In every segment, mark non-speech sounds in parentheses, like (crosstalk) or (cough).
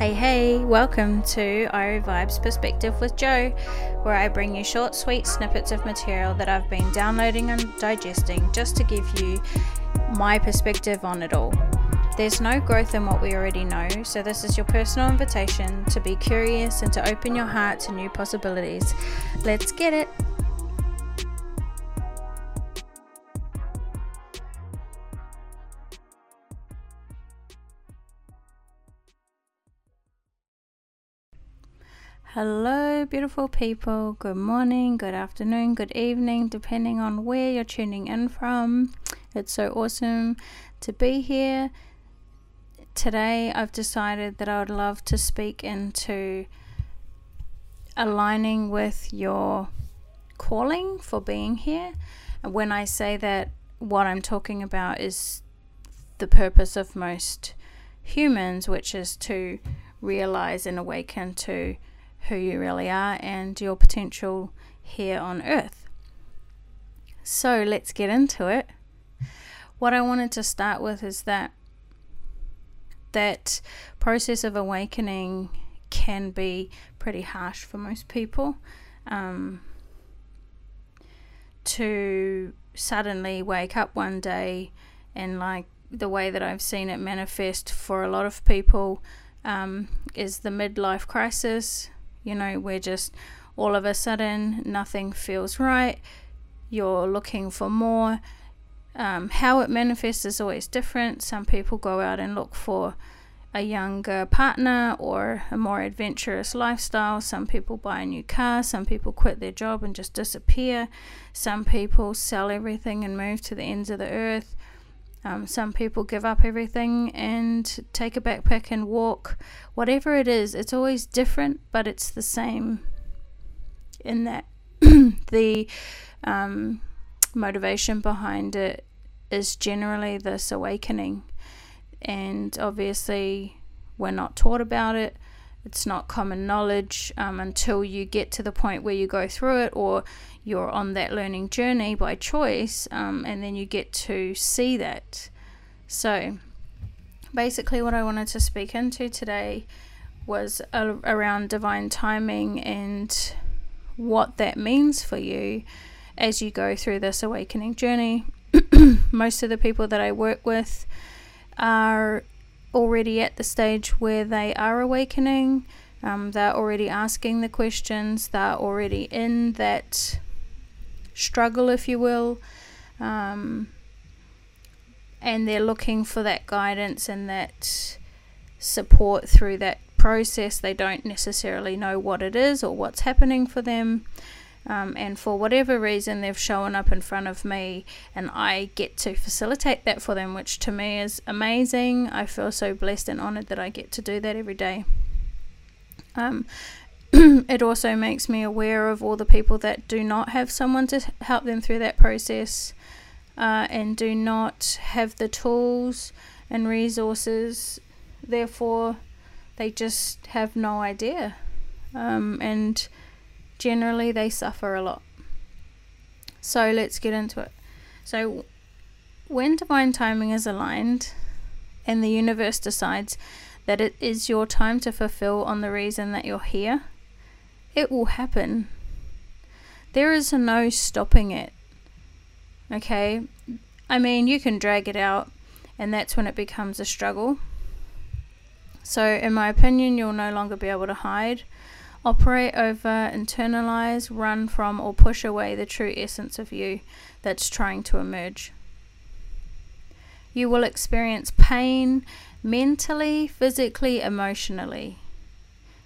Hey, hey, welcome to Irie Vibes Perspective with Jo, where I bring you short, sweet snippets of material that I've been downloading and digesting just to give you my perspective on it all. There's no growth in what we already know, so this is your personal invitation to be curious and to open your heart to new possibilities. Let's get it! Hello, beautiful people. Good morning, good afternoon, good evening, depending on where you're tuning in from. It's so awesome to be here. Today, I've decided that I would love to speak into aligning with your calling for being here. And when I say that, what I'm talking about is the purpose of most humans, which is to realize and awaken to who you really are and your potential here on earth. So let's get into it. What I wanted to start with is that that process of awakening can be pretty harsh for most people. Um, to suddenly wake up one day and like the way that I've seen it manifest for a lot of people um, is the midlife crisis you know, we're just all of a sudden nothing feels right. You're looking for more. Um, how it manifests is always different. Some people go out and look for a younger partner or a more adventurous lifestyle. Some people buy a new car. Some people quit their job and just disappear. Some people sell everything and move to the ends of the earth. Um, some people give up everything and take a backpack and walk. Whatever it is, it's always different, but it's the same in that (clears throat) the um, motivation behind it is generally this awakening. And obviously, we're not taught about it. It's not common knowledge um, until you get to the point where you go through it or you're on that learning journey by choice, um, and then you get to see that. So, basically, what I wanted to speak into today was a- around divine timing and what that means for you as you go through this awakening journey. (clears throat) Most of the people that I work with are already at the stage where they are awakening. Um, they're already asking the questions. They're already in that struggle, if you will. Um, and they're looking for that guidance and that support through that process. They don't necessarily know what it is or what's happening for them. Um, and for whatever reason, they've shown up in front of me, and I get to facilitate that for them, which to me is amazing. I feel so blessed and honored that I get to do that every day. Um, (clears throat) it also makes me aware of all the people that do not have someone to help them through that process uh, and do not have the tools and resources. Therefore, they just have no idea. Um, and generally, they suffer a lot. So, let's get into it. So, when divine timing is aligned and the universe decides that it is your time to fulfill on the reason that you're here, it will happen. There is no stopping it. Okay? I mean, you can drag it out, and that's when it becomes a struggle. So, in my opinion, you'll no longer be able to hide, operate over, internalize, run from, or push away the true essence of you that's trying to emerge. You will experience pain mentally, physically, emotionally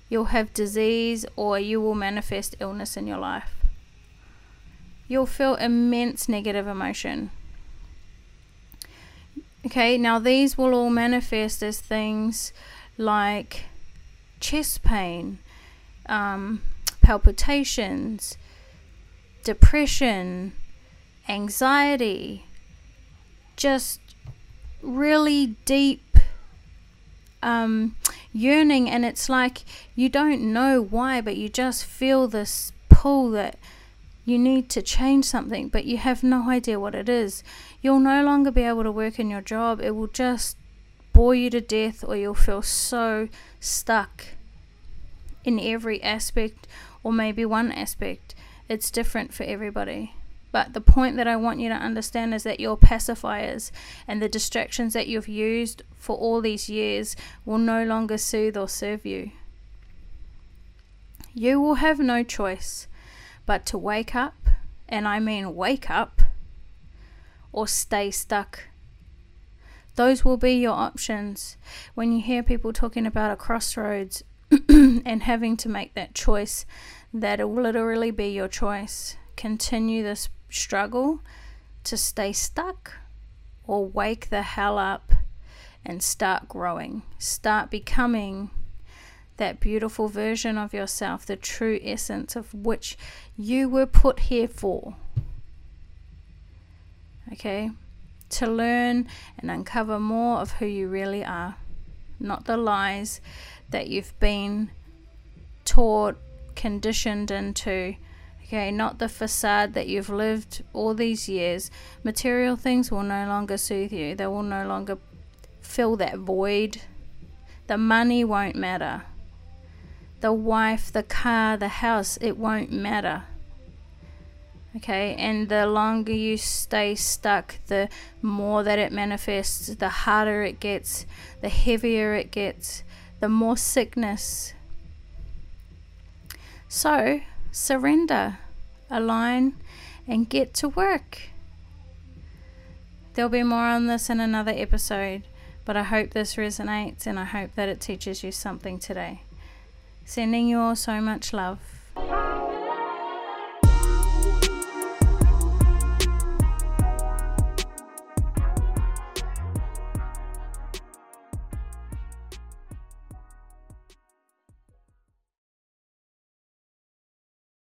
you'll have disease or you will manifest illness in your life. You'll feel immense negative emotion. Okay, now these will all manifest as things like chest pain, um, palpitations, depression, anxiety, just really deep um, yearning, and it's like you don't know why, but you just feel this pull that you need to change something, but you have no idea what it is. You'll no longer be able to work in your job. It will just bore you to death or you'll feel so stuck in every aspect or maybe one aspect. It's different for everybody. But the point that I want you to understand is that your pacifiers and the distractions that you've used for all these years will no longer soothe or serve you. You will have no choice but to wake up, and I mean wake up, or stay stuck. Those will be your options when you hear people talking about a crossroads (clears throat) and having to make that choice. That'll literally be your choice. Continue this struggle to stay stuck or wake the hell up and start growing. Start becoming that beautiful version of yourself, the true essence of which you were put here for. Okay? To learn and uncover more of who you really are, not the lies that you've been taught, conditioned into. Okay, not the facade that you've lived all these years. Material things will no longer soothe you, they will no longer fill that void. The money won't matter the wife, the car, the house, it won't matter. Okay, and the longer you stay stuck, the more that it manifests, the harder it gets, the heavier it gets, the more sickness. So, surrender, align, and get to work. There'll be more on this in another episode, but I hope this resonates and I hope that it teaches you something today. Sending you all so much love.